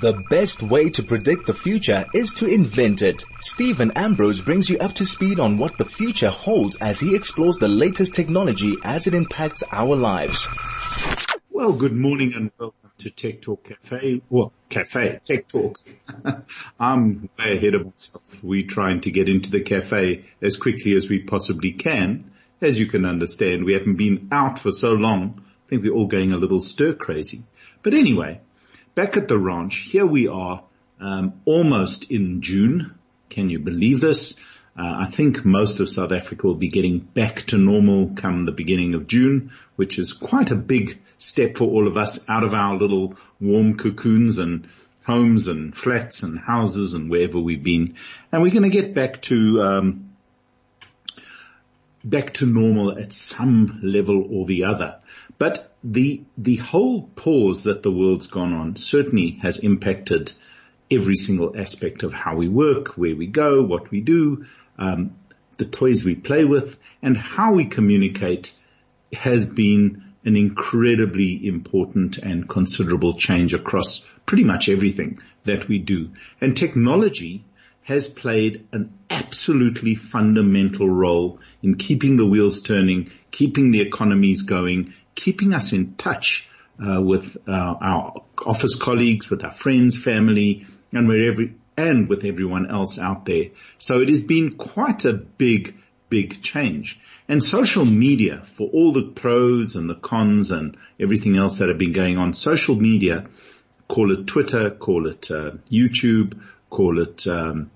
The best way to predict the future is to invent it. Steven Ambrose brings you up to speed on what the future holds as he explores the latest technology as it impacts our lives. Well, good morning and welcome to Tech Talk Cafe. Well, Cafe, Tech Talk. I'm way ahead of myself. We're trying to get into the cafe as quickly as we possibly can. As you can understand, we haven't been out for so long. I think we're all going a little stir crazy. But anyway, back at the ranch, here we are, um, almost in June. Can you believe this? Uh, I think most of South Africa will be getting back to normal come the beginning of June, which is quite a big step for all of us out of our little warm cocoons and homes and flats and houses and wherever we've been. And we're going to get back to, um, back to normal at some level or the other. But the, the whole pause that the world's gone on certainly has impacted every single aspect of how we work, where we go, what we do, um, the toys we play with, and how we communicate has been an incredibly important and considerable change across pretty much everything that we do. And technology has played an absolutely fundamental role in keeping the wheels turning, keeping the economies going, keeping us in touch uh, with uh, our office colleagues, with our friends, family, and and with everyone else out there. So it has been quite a big, big change. And social media, for all the pros and the cons and everything else that have been going on, social media, call it Twitter, call it uh, YouTube, call it um,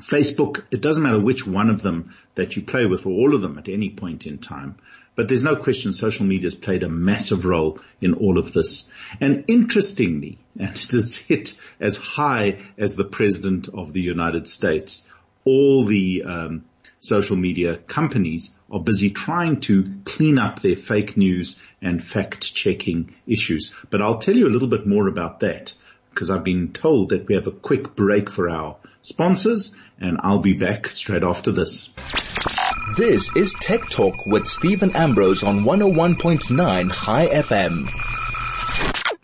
Facebook. It doesn't matter which one of them that you play with or all of them at any point in time. But there's no question social media has played a massive role in all of this. And interestingly, and it has hit as high as the president of the United States, all the um, social media companies are busy trying to clean up their fake news and fact checking issues. But I'll tell you a little bit more about that because I've been told that we have a quick break for our sponsors and I'll be back straight after this. This is Tech Talk with Steven Ambrose on 101.9 Chai FM.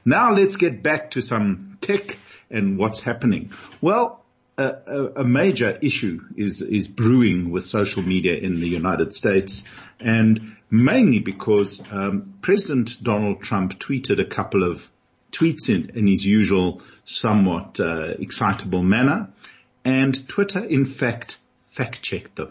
Now let's get back to some tech and what's happening. Well, a, a, a, major issue is is brewing with social media in the United States, and mainly because um, President Donald Trump tweeted a couple of tweets in, in his usual somewhat uh, excitable manner, and Twitter in fact fact checked them.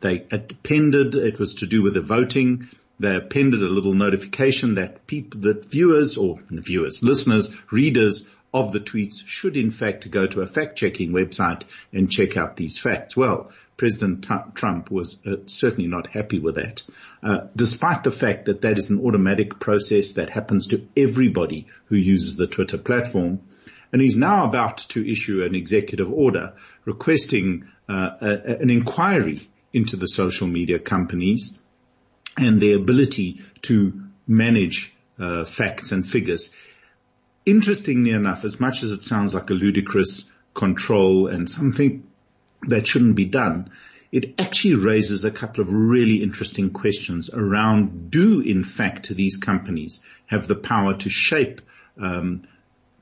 They appended, it was to do with the voting, they appended a little notification that people, that viewers or viewers, listeners, readers of the tweets should in fact go to a fact checking website and check out these facts. Well, President Trump was uh, certainly not happy with that, uh, despite the fact that that is an automatic process that happens to everybody who uses the Twitter platform. And he's now about to issue an executive order requesting uh, a, an inquiry into the social media companies and their ability to manage uh, facts and figures. Interestingly enough, as much as it sounds like a ludicrous control and something that shouldn't be done, it actually raises a couple of really interesting questions around do in fact these companies have the power to shape um,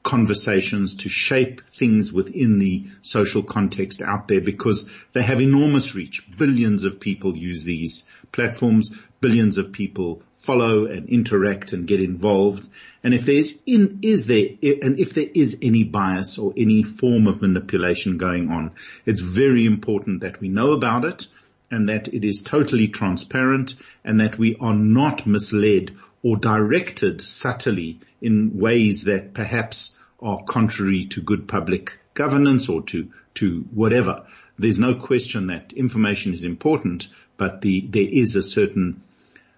conversations to shape things within the social context out there because they have enormous reach. Billions of people use these platforms. Billions of people follow and interact and get involved. And if there's in, is there, and if there is any bias or any form of manipulation going on, it's very important that we know about it and that it is totally transparent and that we are not misled or directed subtly in ways that perhaps are contrary to good public governance or to, to whatever. There's no question that information is important, but the, there is a certain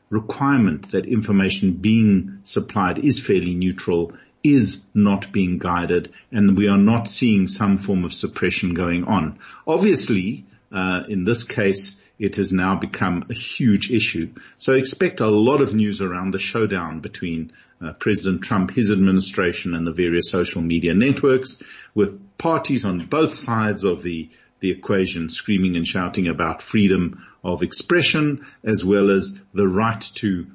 requirement that information being supplied is fairly neutral, is not being guided, and we are not seeing some form of suppression going on. Obviously, uh, in this case, it has now become a huge issue. So expect a lot of news around the showdown between uh, President Trump, his administration and the various social media networks with parties on both sides of the, the equation screaming and shouting about freedom of expression as well as the right to,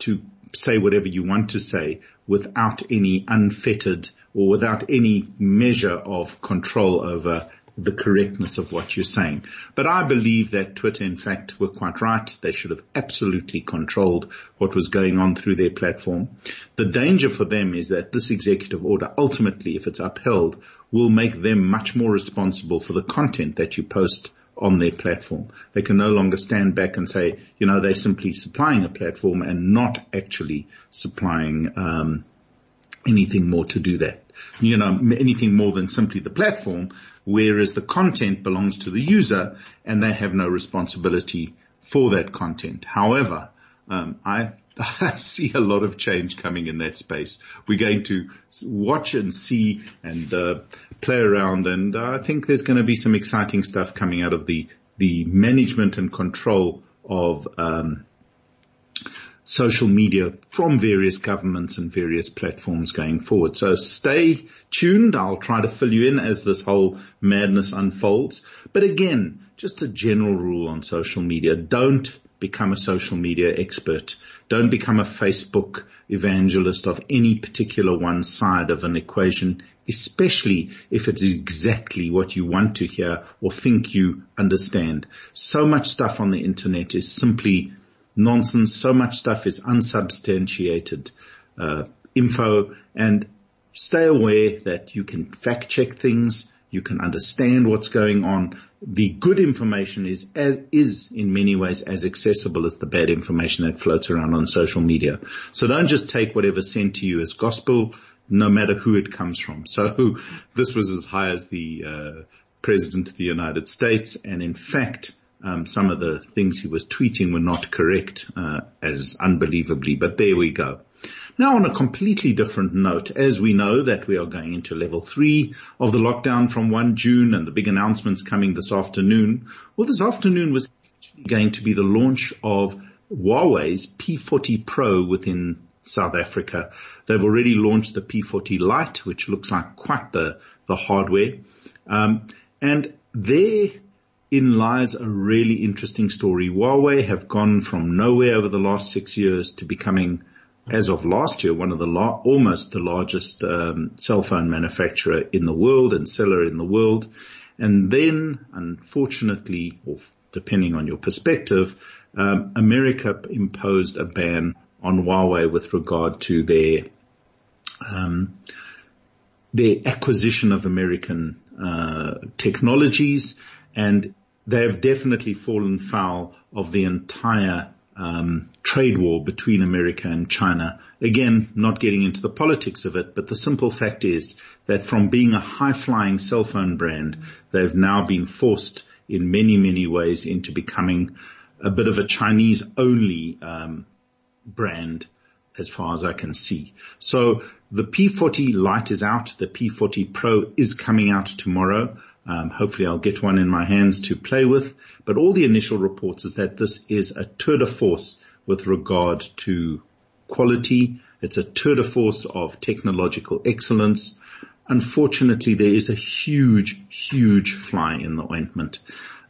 to say whatever you want to say without any unfettered or without any measure of control over the correctness of what you're saying. But I believe that Twitter, in fact, were quite right. They should have absolutely controlled what was going on through their platform. The danger for them is that this executive order, ultimately, if it's upheld, will make them much more responsible for the content that you post on their platform. They can no longer stand back and say, you know, they're simply supplying a platform and not actually supplying um, anything more to do that. You know, anything more than simply the platform, whereas the content belongs to the user and they have no responsibility for that content. However, um, I, I see a lot of change coming in that space. We're going to watch and see and uh, play around, and uh, I think there's going to be some exciting stuff coming out of the the management and control of um, social media from various governments and various platforms going forward. So stay tuned. I'll try to fill you in as this whole madness unfolds. But again, just a general rule on social media. Don't become a social media expert. Don't become a Facebook evangelist of any particular one side of an equation, especially if it's exactly what you want to hear or think you understand. So much stuff on the internet is simply nonsense. So much stuff is unsubstantiated uh, info, and stay aware that you can fact check things. You can understand what's going on. The good information is as, is in many ways as accessible as the bad information that floats around on social media. So don't just take whatever's sent to you as gospel, no matter who it comes from. So this was as high as the uh, president of the United States, and in fact, um, some of the things he was tweeting were not correct, uh, as unbelievably, but there we go. Now on a completely different note, as we know that we are going into level three of the lockdown from 1 June and the big announcements coming this afternoon. Well, this afternoon was going to be the launch of Huawei's P40 Pro within South Africa. They've already launched the P40 Lite, which looks like quite the, the hardware. Um, and there in lies a really interesting story. Huawei have gone from nowhere over the last six years to becoming, as of last year, one of the la- almost the largest um, cell phone manufacturer in the world and seller in the world. And then, unfortunately, or depending on your perspective, um, America imposed a ban on Huawei with regard to their um, their acquisition of American uh, technologies and they have definitely fallen foul of the entire um, trade war between America and China. Again, not getting into the politics of it, but the simple fact is that from being a high-flying cell phone brand, they've now been forced in many, many ways into becoming a bit of a Chinese-only um, brand as far as I can see. So the P40 Lite is out. The P40 Pro is coming out tomorrow. Um, hopefully I'll get one in my hands to play with, but all the initial reports is that this is a tour de force with regard to quality. It's a tour de force of technological excellence. Unfortunately, there is a huge, huge fly in the ointment.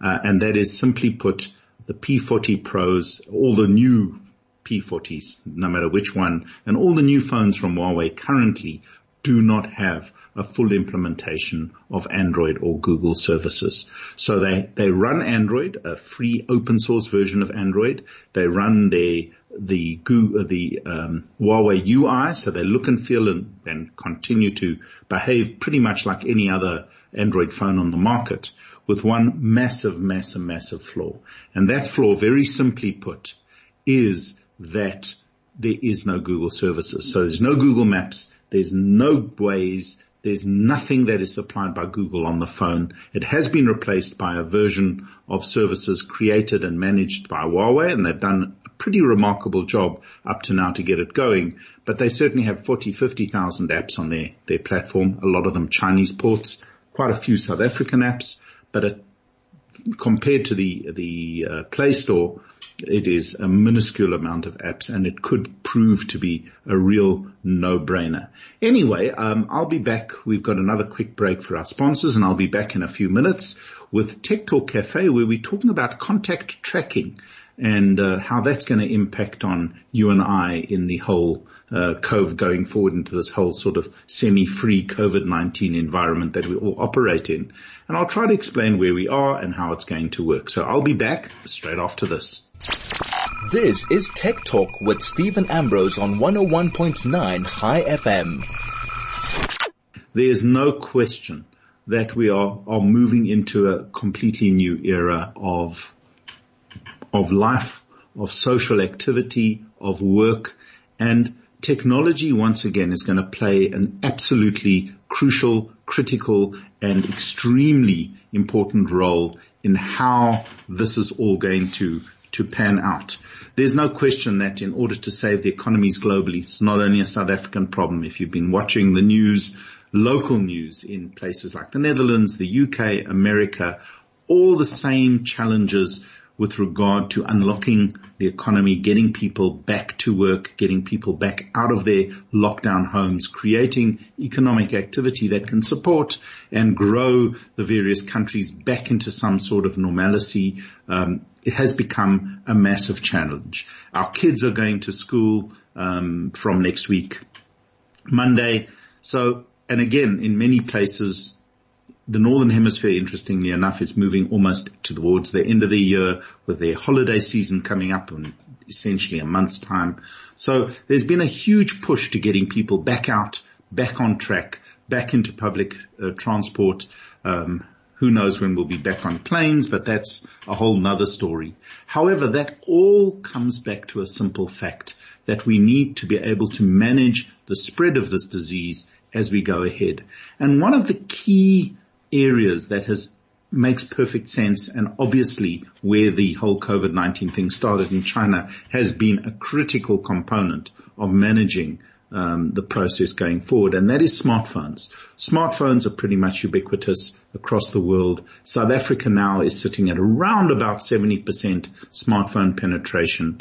Uh, and that is simply put the P40 Pros, all the new P40s, no matter which one, and all the new phones from Huawei currently do not have a full implementation of Android or Google services. So they, they run Android, a free open source version of Android. They run their, the Google, the um, Huawei UI, so they look and feel and, and continue to behave pretty much like any other Android phone on the market with one massive, massive, massive flaw. And that flaw, very simply put, is that there is no Google services. So there's no Google Maps. There's no Waze, There's nothing that is supplied by Google on the phone. It has been replaced by a version of services created and managed by Huawei and they've done a pretty remarkable job up to now to get it going. But they certainly have 40, 50,000 apps on their, their platform, a lot of them Chinese ports, quite a few South African apps, but it, compared to the, the uh, Play Store, it is a minuscule amount of apps and it could prove to be a real no-brainer. Anyway, um, I'll be back. We've got another quick break for our sponsors and I'll be back in a few minutes with Tech Talk Cafe where we're talking about contact tracking and uh, how that's going to impact on you and I in the whole uh, COVID going forward into this whole sort of semi-free COVID-19 environment that we all operate in. And I'll try to explain where we are and how it's going to work. So I'll be back straight after this. This is Tech Talk with Steven Ambrose on 101.9 Chai FM. There is no question that we are, are moving into a completely new era of, of life, of social activity, of work, and technology once again is going to play an absolutely crucial, critical, and extremely important role in how this is all going to, to pan out. There's no question that in order to save the economies globally, it's not only a South African problem. If you've been watching the news, local news in places like the Netherlands, the UK, America, all the same challenges with regard to unlocking the economy, getting people back to work, getting people back out of their lockdown homes, creating economic activity that can support and grow the various countries back into some sort of normalcy. Um, it has become a massive challenge. Our kids are going to school um, from next week, Monday. So and again, in many places, the northern hemisphere, interestingly enough, is moving almost towards the end of the year with their holiday season coming up in essentially a month's time. So there's been a huge push to getting people back out, back on track, back into public uh, transport. Um, who knows when we'll be back on planes, but that's a whole nother story. However, that all comes back to a simple fact that we need to be able to manage the spread of this disease as we go ahead. And one of the key areas that has makes perfect sense and obviously where the whole COVID-19 thing started in China has been a critical component of managing um, the process going forward, and that is smartphones. Smartphones are pretty much ubiquitous across the world. South Africa now is sitting at around about 70% smartphone penetration.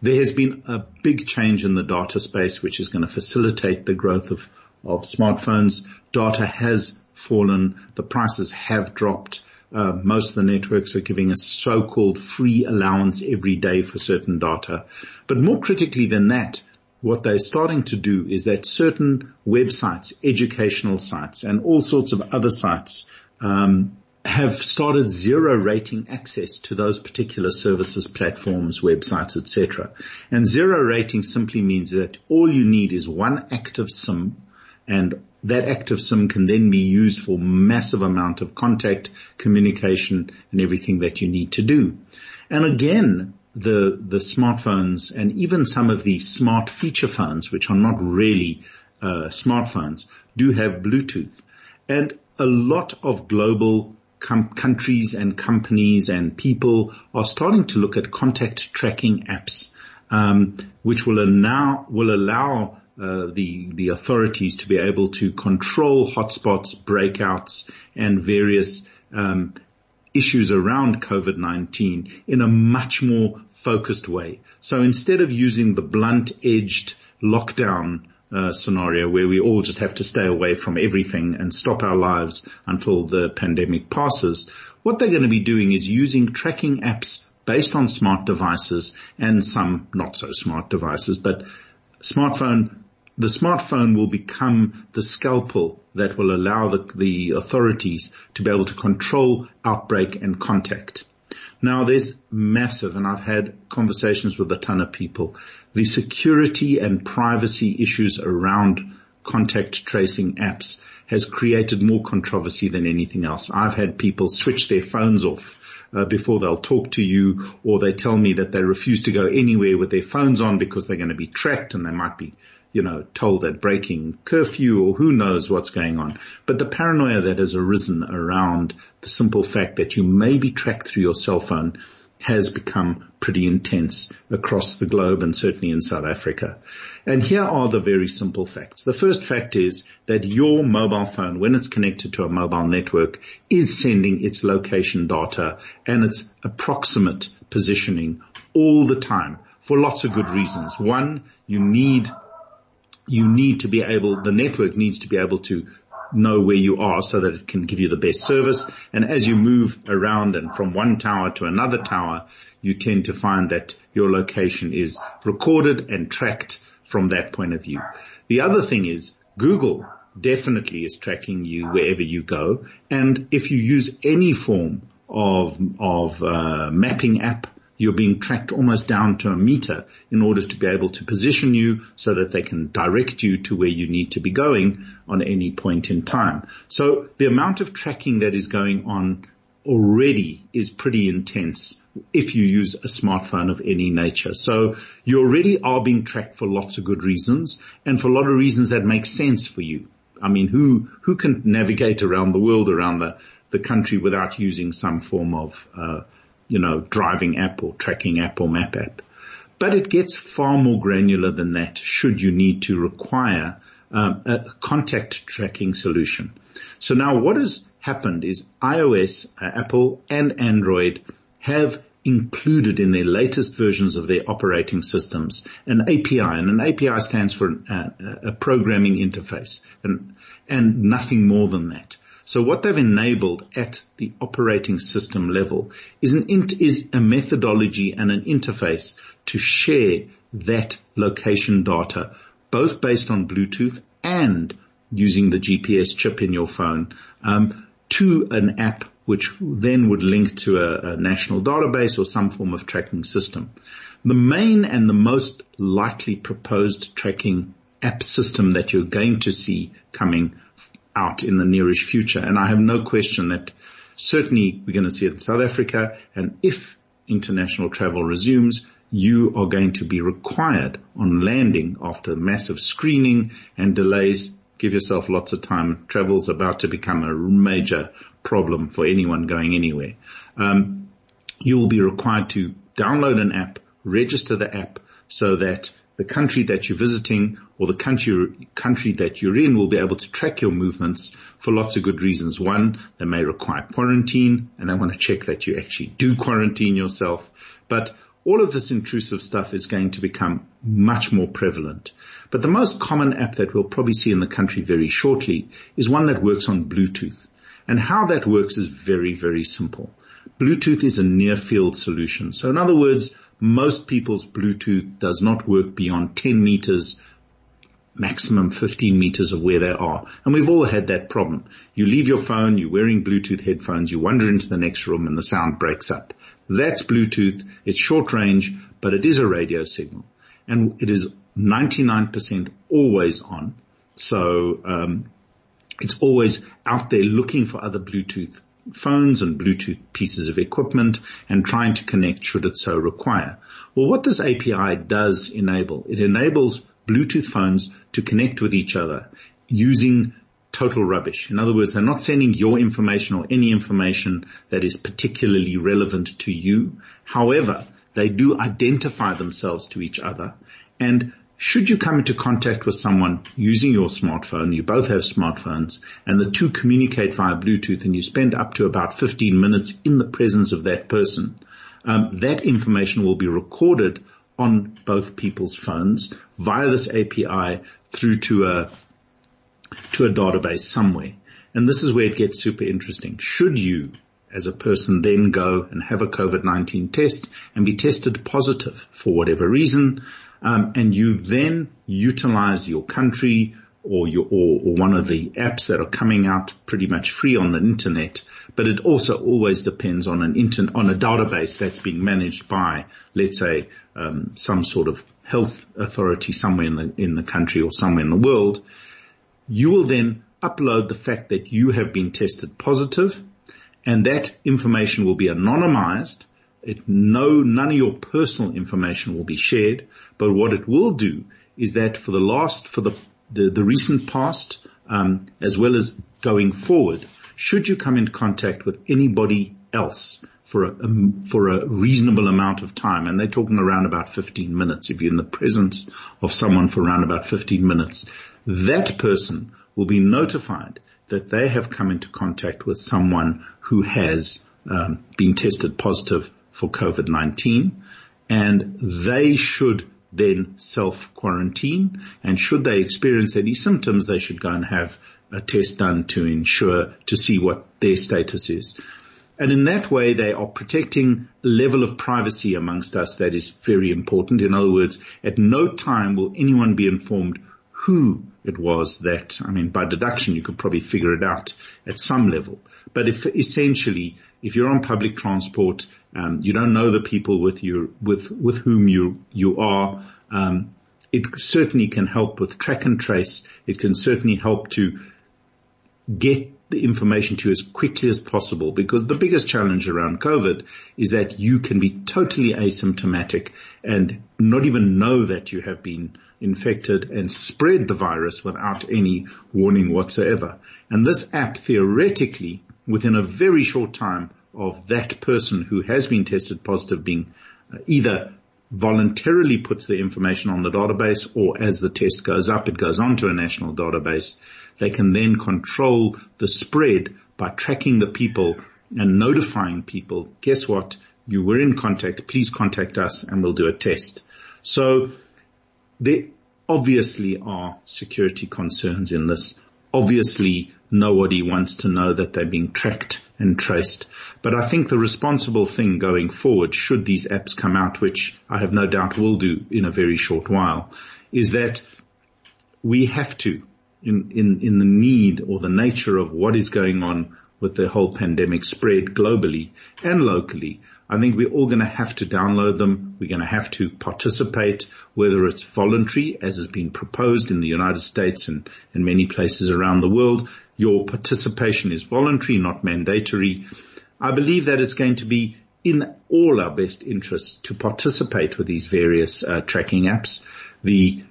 There has been a big change in the data space, which is going to facilitate the growth of of smartphones. Data has fallen. The prices have dropped. Uh, most of the networks are giving a so-called free allowance every day for certain data. But more critically than that, what they're starting to do is that certain websites, educational sites, and all sorts of other sites um, have started zero rating access to those particular services, platforms, websites, etc. And zero rating simply means that all you need is one active SIM and that active SIM can then be used for massive amount of contact, communication, and everything that you need to do. And again, the, the smartphones and even some of the smart feature phones, which are not really uh, smartphones, do have Bluetooth. And a lot of global com- countries and companies and people are starting to look at contact tracking apps, um, which will allow will allow uh, the the authorities to be able to control hotspots, breakouts, and various um, issues around COVID-19 in a much more focused way. So instead of using the blunt-edged lockdown uh, scenario where we all just have to stay away from everything and stop our lives until the pandemic passes, what they're going to be doing is using tracking apps based on smart devices and some not so smart devices, but smartphone the smartphone will become the scalpel that will allow the, the, authorities to be able to control outbreak and contact. Now there's massive, and I've had conversations with a ton of people, the security and privacy issues around contact tracing apps has created more controversy than anything else. I've had people switch their phones off uh, before they'll talk to you or they tell me that they refuse to go anywhere with their phones on because they're going to be tracked and they might be you know, told that breaking curfew or who knows what's going on. But the paranoia that has arisen around the simple fact that you may be tracked through your cell phone has become pretty intense across the globe and certainly in South Africa. And here are the very simple facts. The first fact is that your mobile phone, when it's connected to a mobile network, is sending its location data and its approximate positioning all the time for lots of good reasons. One, you need you need to be able, the network needs to be able to know where you are so that it can give you the best service. And as you move around and from one tower to another tower, you tend to find that your location is recorded and tracked from that point of view. The other thing is Google definitely is tracking you wherever you go. And if you use any form of, of uh, mapping app, you're being tracked almost down to a meter in order to be able to position you so that they can direct you to where you need to be going on any point in time. So the amount of tracking that is going on already is pretty intense if you use a smartphone of any nature. So you already are being tracked for lots of good reasons and for a lot of reasons that make sense for you. I mean, who, who can navigate around the world, around the, the country without using some form of, uh, you know, driving app or tracking app or map app? But it gets far more granular than that should you need to require um, a contact tracking solution. So now what has happened is iOS, uh, Apple and Android have included in their latest versions of their operating systems an API, and an API stands for a, a programming interface, and, and nothing more than that. So what they've enabled at the operating system level is an int- is a methodology and an interface to share that location data, both based on Bluetooth and using the GPS chip in your phone, um, to an app which then would link to a, a national database or some form of tracking system. The main and the most likely proposed tracking app system that you're going to see coming out in the nearish future, and I have no question that certainly we're going to see it in South Africa, and if international travel resumes, you are going to be required on landing after massive screening and delays give yourself lots of time. Travel's about to become a major problem for anyone going anywhere. Um, you will be required to download an app, register the app so that the country that you're visiting or the country, country that you're in will be able to track your movements for lots of good reasons. One, they may require quarantine and they want to check that you actually do quarantine yourself. But all of this intrusive stuff is going to become much more prevalent. But the most common app that we'll probably see in the country very shortly is one that works on Bluetooth. And how that works is very, very simple. Bluetooth is a near field solution. So in other words, most people's Bluetooth does not work beyond 10 meters, maximum 15 meters of where they are. And we've all had that problem. You leave your phone, you're wearing Bluetooth headphones, you wander into the next room and the sound breaks up. That's Bluetooth. It's short range, but it is a radio signal and it is 99% always on. So, um, it's always out there looking for other Bluetooth phones and Bluetooth pieces of equipment and trying to connect should it so require. Well, what this API does enable, it enables Bluetooth phones to connect with each other using total rubbish. In other words, they're not sending your information or any information that is particularly relevant to you. However, they do identify themselves to each other. And should you come into contact with someone using your smartphone, you both have smartphones, and the two communicate via Bluetooth and you spend up to about 15 minutes in the presence of that person, um, that information will be recorded on both people's phones via this API through to a to a database somewhere. And this is where it gets super interesting. Should you as a person then go and have a COVID-19 test and be tested positive for whatever reason, um, and you then utilize your country or your or, or, one of the apps that are coming out pretty much free on the internet, but it also always depends on an internet on a database that's being managed by, let's say, um, some sort of health authority somewhere in the in the country or somewhere in the world you will then upload the fact that you have been tested positive and that information will be anonymized. It, no, none of your personal information will be shared, but what it will do is that for the last, for the, the, the recent past, um, as well as going forward, should you come in contact with anybody else for a, um, for a reasonable amount of time, and they're talking around about 15 minutes, if you're in the presence of someone for around about 15 minutes, that person will be notified that they have come into contact with someone who has um, been tested positive for COVID-19 and they should then self quarantine and should they experience any symptoms they should go and have a test done to ensure, to see what their status is. And in that way, they are protecting a level of privacy amongst us that is very important. In other words, at no time will anyone be informed who it was that, I mean, by deduction, you could probably figure it out at some level. But if essentially, if you're on public transport, um, you don't know the people with you, with, with whom you, you are, um, it certainly can help with track and trace. It can certainly help to get the information to you as quickly as possible because the biggest challenge around COVID is that you can be totally asymptomatic and not even know that you have been infected and spread the virus without any warning whatsoever. And this app theoretically within a very short time of that person who has been tested positive being uh, either voluntarily puts the information on the database or as the test goes up, it goes onto a national database. They can then control the spread by tracking the people and notifying people, guess what? You were in contact. Please contact us and we'll do a test. So there obviously are security concerns in this. Obviously nobody wants to know that they're being tracked and traced. But I think the responsible thing going forward, should these apps come out, which I have no doubt will do in a very short while, is that we have to, in, in, in the need or the nature of what is going on with the whole pandemic spread globally and locally, I think we're all going to have to download them. We're going to have to participate, whether it's voluntary, as has been proposed in the United States and in many places around the world. Your participation is voluntary, not mandatory. I believe that it's going to be in all our best interests to participate with these various uh, tracking apps. The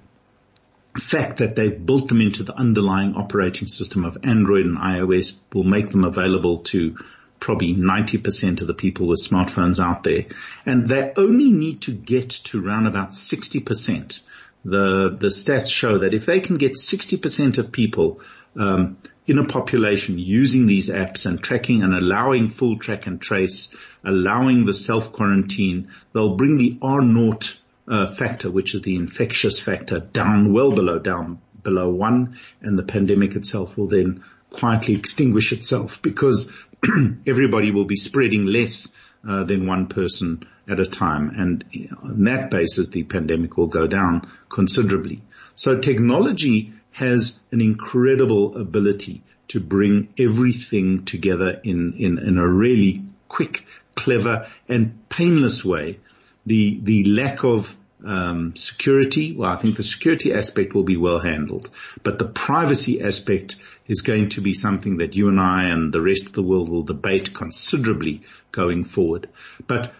fact that they've built them into the underlying operating system of Android and iOS will make them available to probably 90% of the people with smartphones out there. And they only need to get to around about 60%. The, the stats show that if they can get 60% of people, um, in a population using these apps and tracking and allowing full track and trace, allowing the self quarantine, they'll bring the R naught uh, factor, which is the infectious factor, down well below down below one, and the pandemic itself will then quietly extinguish itself because everybody will be spreading less uh, than one person at a time. And on that basis, the pandemic will go down considerably. So technology has an incredible ability to bring everything together in, in, in a really quick, clever and painless way. The, the lack of um, security, well, I think the security aspect will be well handled, but the privacy aspect is going to be something that you and I and the rest of the world will debate considerably going forward. But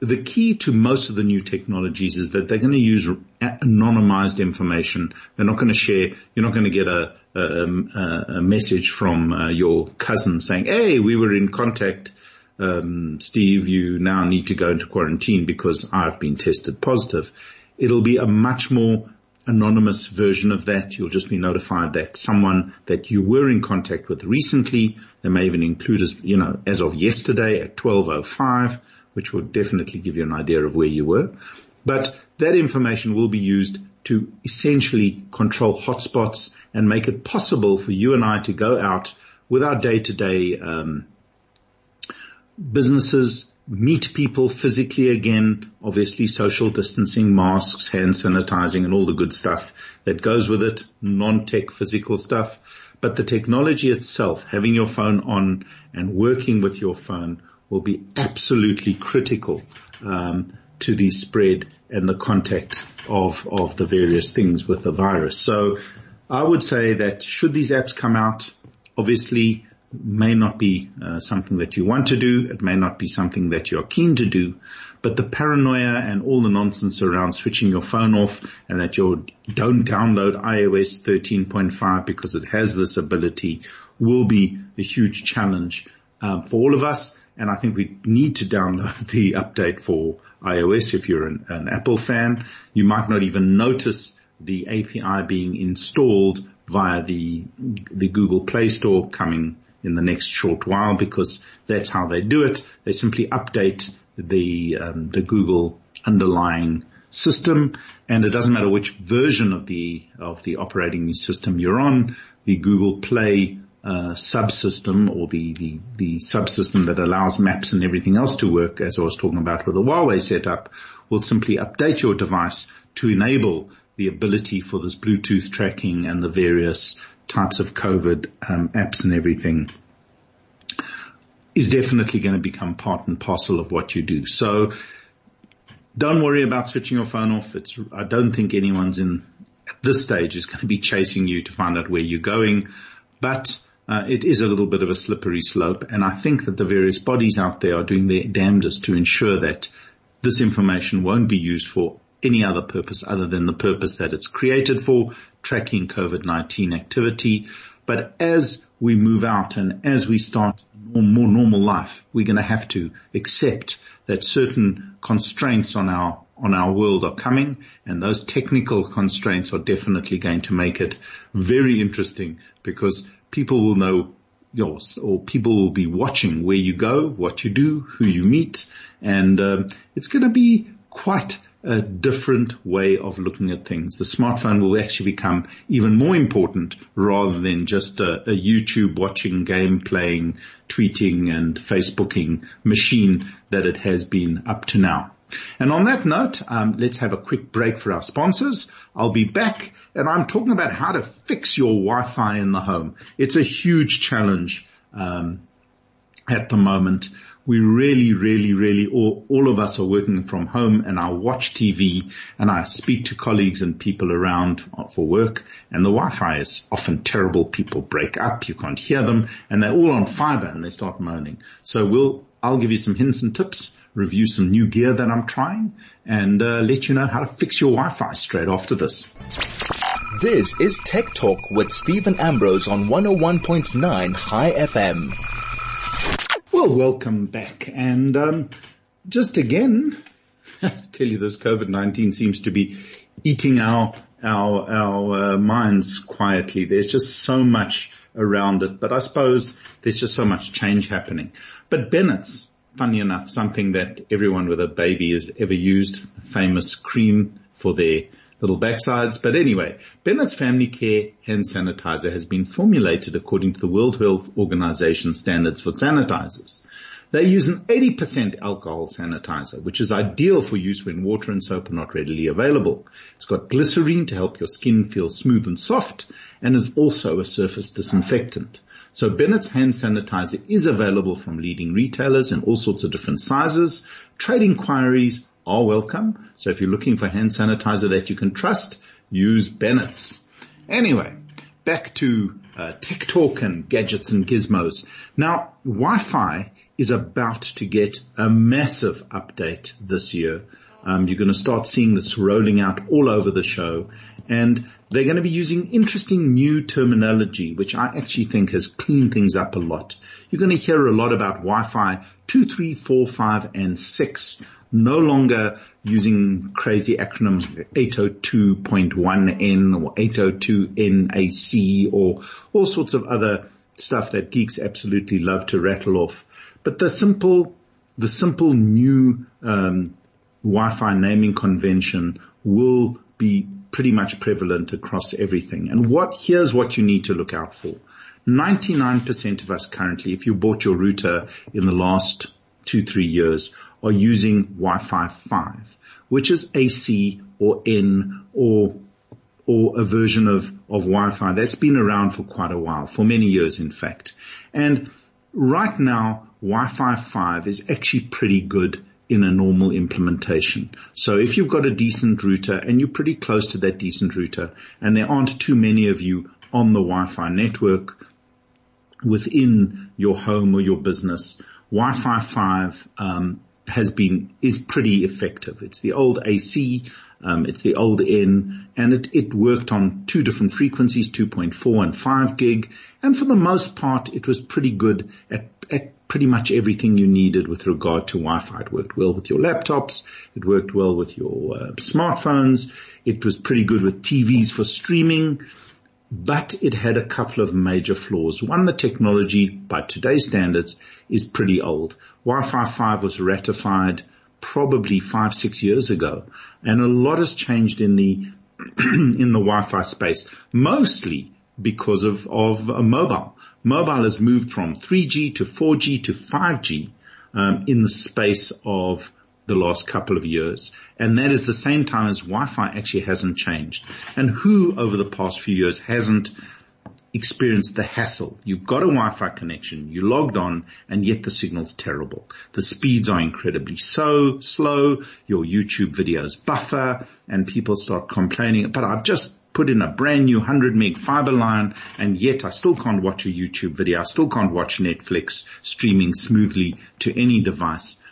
the key to most of the new technologies is that they're going to use anonymized information. They're not going to share, you're not going to get a, a, a message from uh, your cousin saying, Hey, we were in contact. Um, Steve, you now need to go into quarantine because I've been tested positive. It'll be a much more anonymous version of that. You'll just be notified that someone that you were in contact with recently, they may even include as, you know, as of yesterday at 1205, which will definitely give you an idea of where you were. But that information will be used to essentially control hotspots and make it possible for you and I to go out with our day-to-day um, businesses, meet people physically again, obviously social distancing, masks, hand sanitizing and all the good stuff that goes with it, non-tech physical stuff. But the technology itself, having your phone on and working with your phone will be absolutely critical um, to the spread and the contact of of the various things with the virus. So I would say that should these apps come out, obviously may not be uh, something that you want to do. It may not be something that you're keen to do, but the paranoia and all the nonsense around switching your phone off and that you don't download iOS 13.5 because it has this ability will be a huge challenge um, for all of us. And I think we need to download the update for iOS if you're an, an Apple fan. You might not even notice the API being installed via the the Google Play Store coming in the next short while because that's how they do it. They simply update the um, the Google underlying system, and it doesn't matter which version of the of the operating system you're on. the Google Play uh, subsystem or the, the, the subsystem that allows maps and everything else to work, as I was talking about with the Huawei setup, will simply update your device to enable the ability for this Bluetooth tracking and the various types of COVID um, apps and everything is definitely going to become part and parcel of what you do. So don't worry about switching your phone off. It's, I don't think anyone's in at this stage is going to be chasing you to find out where you're going, but uh, it is a little bit of a slippery slope. And I think that the various bodies out there are doing their damnedest to ensure that this information won't be used for any other purpose other than the purpose that it's created for, tracking COVID-19 activity. But as we move out and as we start a more normal life, we're going to have to accept that certain constraints on our on our world are coming and those technical constraints are definitely going to make it very interesting because people will know yours or people will be watching where you go, what you do, who you meet and um, it's going to be quite a different way of looking at things. The smartphone will actually become even more important rather than just a, a YouTube watching, game playing, tweeting and Facebooking machine that it has been up to now. And on that note, um, let's have a quick break for our sponsors. I'll be back and I'm talking about how to fix your Wi-Fi in the home. It's a huge challenge um, at the moment we really, really, really, all, all of us are working from home and I watch TV and I speak to colleagues and people around for work and the Wi-Fi is often terrible. People break up. You can't hear them and they're all on fiber and they start moaning. So we'll, I'll give you some hints and tips, review some new gear that I'm trying and uh, let you know how to fix your Wi-Fi straight after this. This is Tech Talk with Steven Ambrose on 101.9 Chai FM. Well, welcome back. And um, just again, tell you this COVID-19 seems to be eating our our our uh, minds quietly. There's just so much around it, but I suppose there's just so much change happening. But Bennett's, funny enough, something that everyone with a baby has ever used, famous cream for their little backsides. But anyway, Bennett's Family Care hand sanitizer has been formulated according to the World Health Organization standards for sanitizers. They use an 80% alcohol sanitizer, which is ideal for use when water and soap are not readily available. It's got glycerine to help your skin feel smooth and soft and is also a surface disinfectant. So Bennett's hand sanitizer is available from leading retailers in all sorts of different sizes. Trade inquiries are welcome. So if you're looking for hand sanitizer that you can trust, use Bennett's. Anyway, back to uh, tech talk and gadgets and gizmos. Now, Wi-Fi is about to get a massive update this year. Um, you're going to start seeing this rolling out all over the show and they're going to be using interesting new terminology, which I actually think has cleaned things up a lot. You're going to hear a lot about Wi-Fi 2, 3, 4, 5 and 6 no longer using crazy acronyms 802.1n or 802NAC or all sorts of other stuff that geeks absolutely love to rattle off. But the simple, the simple new um, Wi-Fi naming convention will be pretty much prevalent across everything. And what, here's what you need to look out for. 99% of us currently, if you bought your router in the last two, three years, are using Wi-Fi 5, which is AC or N or or a version of, of Wi-Fi that's been around for quite a while, for many years in fact. And right now, Wi-Fi 5 is actually pretty good in a normal implementation. So if you've got a decent router and you're pretty close to that decent router and there aren't too many of you on the Wi-Fi network within your home or your business, Wi-Fi 5 um, has been is pretty effective. It's the old AC, um, it's the old N, and it, it worked on two different frequencies, 2.4 and 5 gig, and for the most part, it was pretty good at, at pretty much everything you needed with regard to Wi-Fi. It worked well with your laptops, it worked well with your uh, smartphones, it was pretty good with TVs for streaming but it had a couple of major flaws. One, the technology by today's standards is pretty old. Wi-Fi 5 was ratified probably five, six years ago and a lot has changed in the, in the Wi-Fi space, mostly because of, of uh, mobile. Mobile has moved from 3G to 4G to 5G um, in the space of the last couple of years. And that is the same time as Wi-Fi actually hasn't changed. And who over the past few years hasn't experienced the hassle? You've got a Wi-Fi connection, you logged on and yet the signal's terrible. The speeds are incredibly so slow, your YouTube videos buffer and people start complaining, but I've just put in a brand new 100 meg fiber line and yet I still can't watch a YouTube video. I still can't watch Netflix streaming smoothly to any device.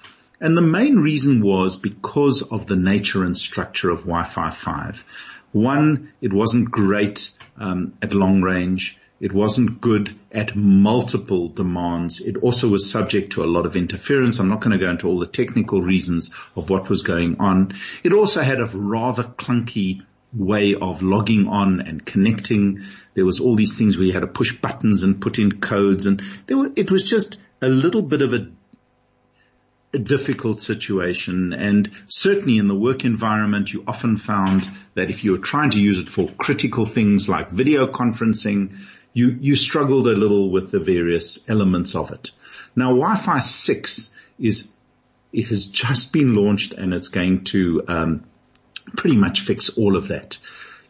And the main reason was because of the nature and structure of Wi-Fi 5. One, it wasn't great um, at long range. It wasn't good at multiple demands. It also was subject to a lot of interference. I'm not going to go into all the technical reasons of what was going on. It also had a rather clunky way of logging on and connecting. There was all these things where you had to push buttons and put in codes and were, it was just a little bit of a, a difficult situation. And certainly in the work environment, you often found that if you were trying to use it for critical things like video conferencing, you, you struggled a little with the various elements of it. Now Wi-Fi 6 is, it has just been launched and it's going to, um, pretty much fix all of that.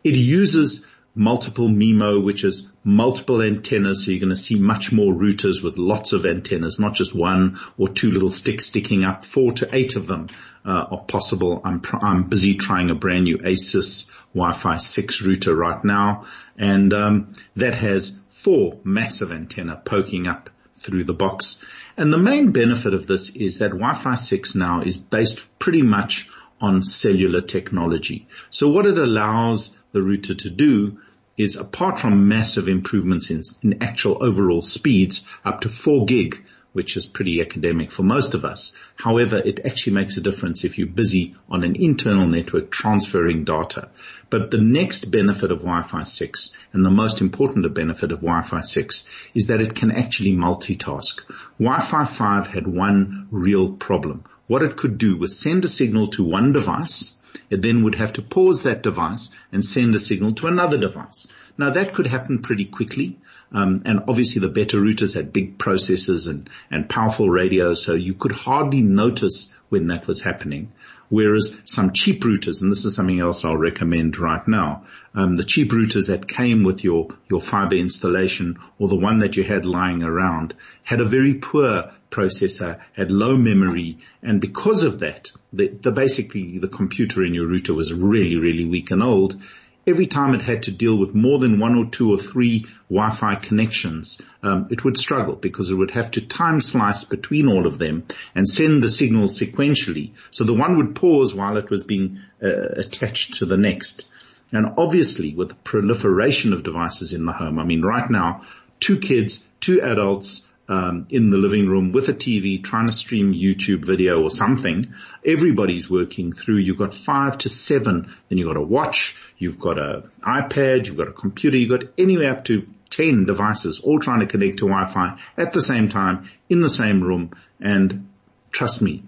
It uses multiple MIMO, which is multiple antennas. So you're going to see much more routers with lots of antennas, not just one or two little sticks sticking up. Four to eight of them uh, are possible. I'm, pr- I'm busy trying a brand new ASUS Wi-Fi 6 router right now, and um, that has four massive antenna poking up through the box. And the main benefit of this is that Wi-Fi 6 now is based pretty much on cellular technology. So what it allows the router to do is apart from massive improvements in, in actual overall speeds up to four gig, which is pretty academic for most of us. However, it actually makes a difference if you're busy on an internal network transferring data. But the next benefit of Wi-Fi 6 and the most important benefit of Wi-Fi 6 is that it can actually multitask. Wi-Fi 5 had one real problem what it could do was send a signal to one device. It then would have to pause that device and send a signal to another device. Now that could happen pretty quickly. Um, and obviously the better routers had big processors and, and powerful radios, so you could hardly notice when that was happening. Whereas some cheap routers, and this is something else I'll recommend right now, um, the cheap routers that came with your, your fiber installation or the one that you had lying around had a very poor processor, had low memory, and because of that, the, the basically the computer in your router was really, really weak and old, every time it had to deal with more than one or two or three Wi-Fi connections, um, it would struggle because it would have to time slice between all of them and send the signals sequentially. So the one would pause while it was being uh, attached to the next. And obviously with the proliferation of devices in the home, I mean right now, two kids, two adults, um, in the living room with a TV trying to stream YouTube video or something. Everybody's working through. You've got five to seven. Then you've got a watch. You've got an iPad. You've got a computer. You've got anywhere up to 10 devices all trying to connect to Wi-Fi at the same time in the same room. And trust me,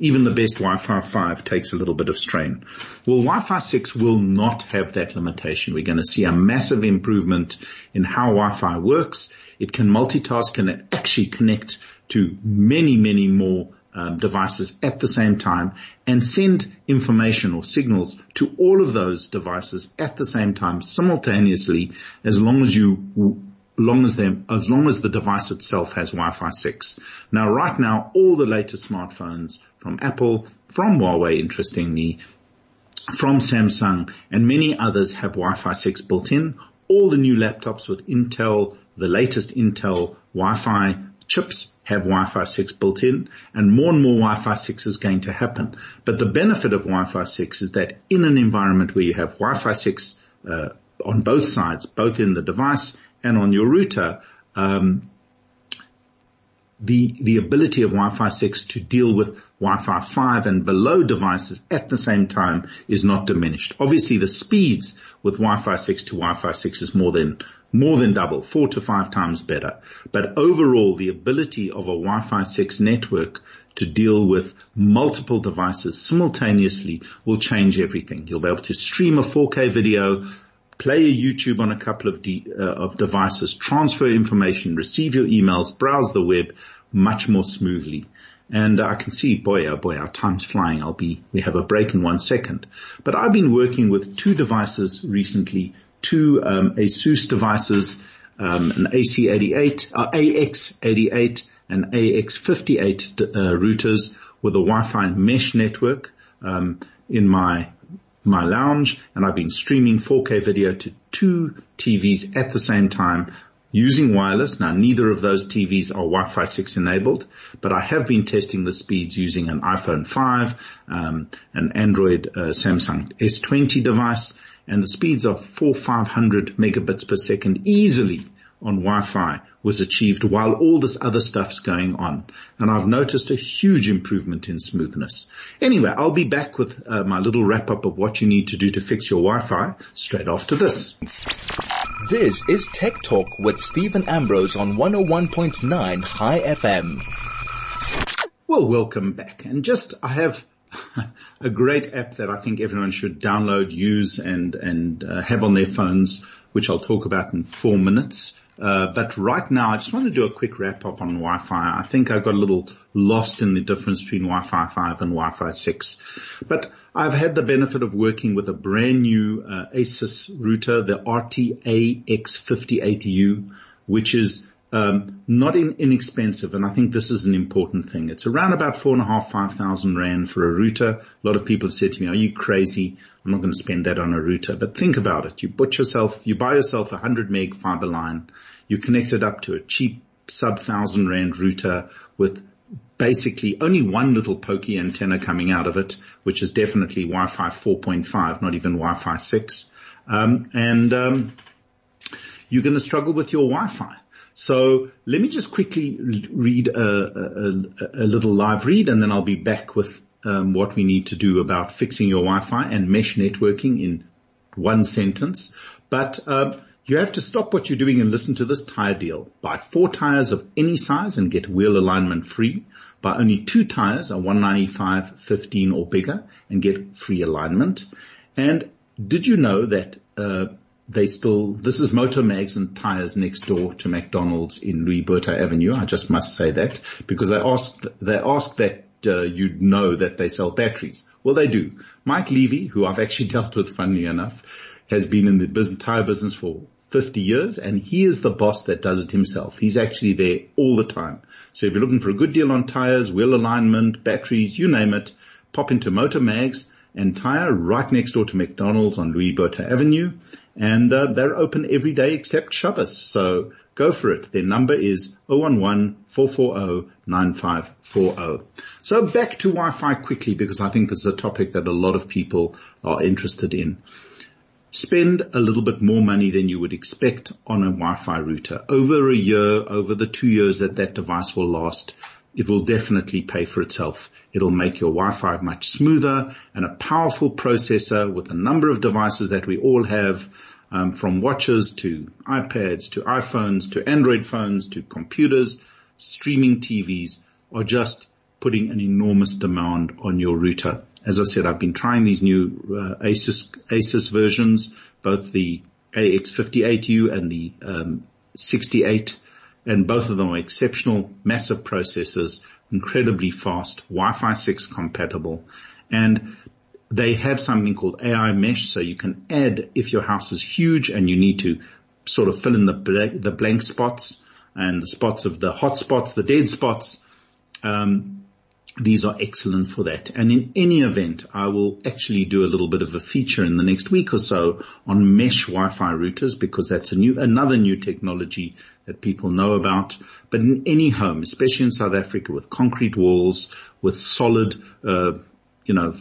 even the best Wi-Fi 5 takes a little bit of strain. Well, Wi-Fi 6 will not have that limitation. We're going to see a massive improvement in how Wi-Fi works. It can multitask and actually connect to many, many more um, devices at the same time and send information or signals to all of those devices at the same time simultaneously as long as you long as they, as long as the device itself has Wi-Fi 6. Now right now all the latest smartphones from Apple, from Huawei interestingly, from Samsung and many others have Wi-Fi 6 built in. All the new laptops with Intel, the latest Intel Wi-Fi chips have Wi-Fi 6 built in and more and more Wi-Fi 6 is going to happen. But the benefit of Wi-Fi 6 is that in an environment where you have Wi-Fi 6 uh, on both sides, both in the device and on your router, um, the the ability of Wi-Fi 6 to deal with Wi-Fi 5 and below devices at the same time is not diminished. Obviously the speeds with Wi-Fi 6 to Wi-Fi 6 is more than, more than double, four to five times better. But overall the ability of a Wi-Fi 6 network to deal with multiple devices simultaneously will change everything. You'll be able to stream a 4K video play a YouTube on a couple of, de- uh, of devices, transfer information, receive your emails, browse the web much more smoothly. And I can see, boy, oh boy, our time's flying. I'll be, we have a break in one second. But I've been working with two devices recently, two um, ASUS devices, um, an AC88, uh, AX88 and AX58 uh, routers with a Wi-Fi mesh network um, in my my lounge, and I've been streaming 4K video to two TVs at the same time using wireless. Now neither of those TVs are Wi-Fi 6 enabled, but I have been testing the speeds using an iPhone 5, um, an Android uh, Samsung S20 device, and the speeds are four, 500 megabits per second easily on Wi-Fi was achieved while all this other stuff's going on. And I've noticed a huge improvement in smoothness. Anyway, I'll be back with uh, my little wrap up of what you need to do to fix your Wi-Fi straight after this. This is Tech Talk with Steven Ambrose on 101.9 Chai FM. Well, welcome back. And just, I have a great app that I think everyone should download, use and, and uh, have on their phones, which I'll talk about in four minutes. Uh, but right now, I just want to do a quick wrap up on Wi-Fi. I think I got a little lost in the difference between Wi-Fi 5 and Wi-Fi 6. But I've had the benefit of working with a brand new uh, ASUS router, the RT-AX58U, which is um, not in, inexpensive, and I think this is an important thing. It's around about four and a half, five thousand rand for a router. A lot of people have said to me, "Are you crazy? I'm not going to spend that on a router." But think about it: you put yourself, you buy yourself a hundred meg fiber line, you connect it up to a cheap sub thousand rand router with basically only one little pokey antenna coming out of it, which is definitely Wi-Fi 4.5, not even Wi-Fi 6, um, and um, you're going to struggle with your Wi-Fi. So let me just quickly read a, a, a little live read and then I'll be back with um, what we need to do about fixing your Wi-Fi and mesh networking in one sentence. But um, you have to stop what you're doing and listen to this tire deal. Buy four tires of any size and get wheel alignment free. Buy only two tires, a 195, 15 or bigger and get free alignment. And did you know that uh, they still, this is Motor Mags and tires next door to McDonald's in Louis Botha Avenue. I just must say that because they asked, they asked that uh, you'd know that they sell batteries. Well, they do. Mike Levy, who I've actually dealt with funnily enough, has been in the business, tire business for 50 years and he is the boss that does it himself. He's actually there all the time. So if you're looking for a good deal on tires, wheel alignment, batteries, you name it, pop into Motor Mags and Tire right next door to McDonald's on Louis Botha Avenue and uh, they're open every day except Shabbos. So go for it. Their number is 011-440-9540. So back to Wi-Fi quickly because I think this is a topic that a lot of people are interested in. Spend a little bit more money than you would expect on a Wi-Fi router. Over a year, over the two years that that device will last, it will definitely pay for itself. It'll make your Wi-Fi much smoother and a powerful processor with a number of devices that we all have, um, from watches to iPads to iPhones to Android phones to computers, streaming TVs are just putting an enormous demand on your router. As I said, I've been trying these new uh, Asus, Asus versions, both the AX58U and the um, 68 and both of them are exceptional, massive processors, incredibly fast, Wi-Fi 6 compatible, and they have something called AI mesh, so you can add if your house is huge and you need to sort of fill in the blank, the blank spots and the spots of the hot spots, the dead spots. Um, these are excellent for that. And in any event, I will actually do a little bit of a feature in the next week or so on mesh Wi-Fi routers because that's a new, another new technology that people know about. But in any home, especially in South Africa with concrete walls, with solid, uh, you know,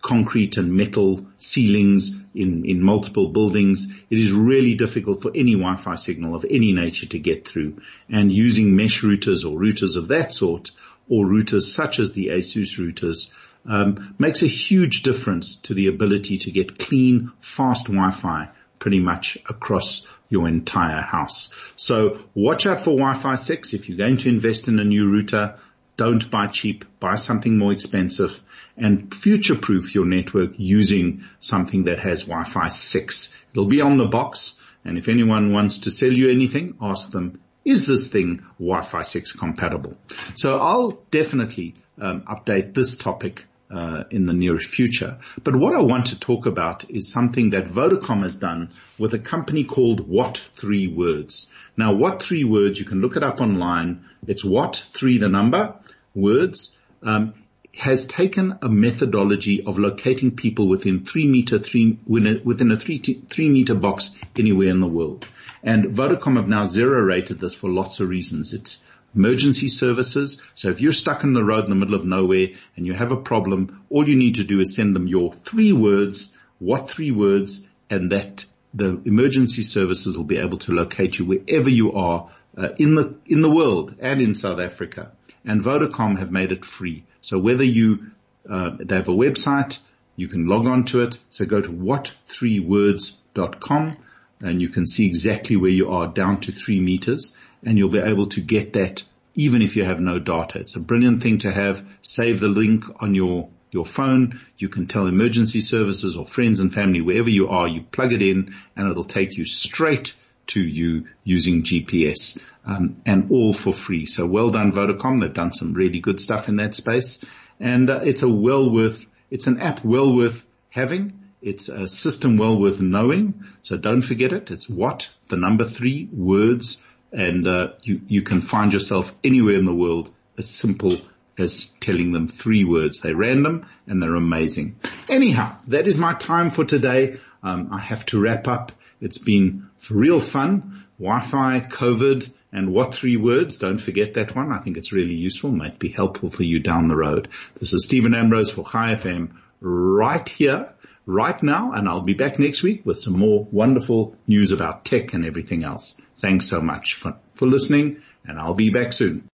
concrete and metal ceilings in, in multiple buildings, it is really difficult for any Wi-Fi signal of any nature to get through. And using mesh routers or routers of that sort or routers such as the ASUS routers um, makes a huge difference to the ability to get clean, fast Wi-Fi pretty much across your entire house. So watch out for Wi-Fi 6. If you're going to invest in a new router, don't buy cheap, buy something more expensive and future proof your network using something that has Wi-Fi 6. It'll be on the box. And if anyone wants to sell you anything, ask them, is this thing Wi-Fi 6 compatible? So I'll definitely um, update this topic uh, in the nearest future. But what I want to talk about is something that Vodacom has done with a company called What Three Words. Now, What Three Words, you can look it up online. It's What Three, the number, words, um, has taken a methodology of locating people within three meter, three, within a three, three meter box anywhere in the world. And Vodacom have now zero rated this for lots of reasons. It's emergency services. So if you're stuck in the road in the middle of nowhere and you have a problem, all you need to do is send them your three words, what three words, and that the emergency services will be able to locate you wherever you are uh, in the in the world and in South Africa. And Vodacom have made it free. So whether you uh, they have a website, you can log on to it. So go to what3words.com and you can see exactly where you are down to three meters and you'll be able to get that even if you have no data. It's a brilliant thing to have. Save the link on your, your phone. You can tell emergency services or friends and family wherever you are, you plug it in and it'll take you straight to you using GPS, um, and all for free. So well done Vodacom. They've done some really good stuff in that space and uh, it's a well worth, it's an app well worth having. It's a system well worth knowing. So don't forget it. It's what the number three words and uh, you you can find yourself anywhere in the world as simple as telling them three words. They're random and they're amazing. Anyhow, that is my time for today. Um, I have to wrap up. It's been real fun. Wi-Fi, COVID, and what three words? Don't forget that one. I think it's really useful. Might be helpful for you down the road. This is Steven Ambrose for Chai FM right here, right now, and I'll be back next week with some more wonderful news about tech and everything else. Thanks so much for, for listening and I'll be back soon.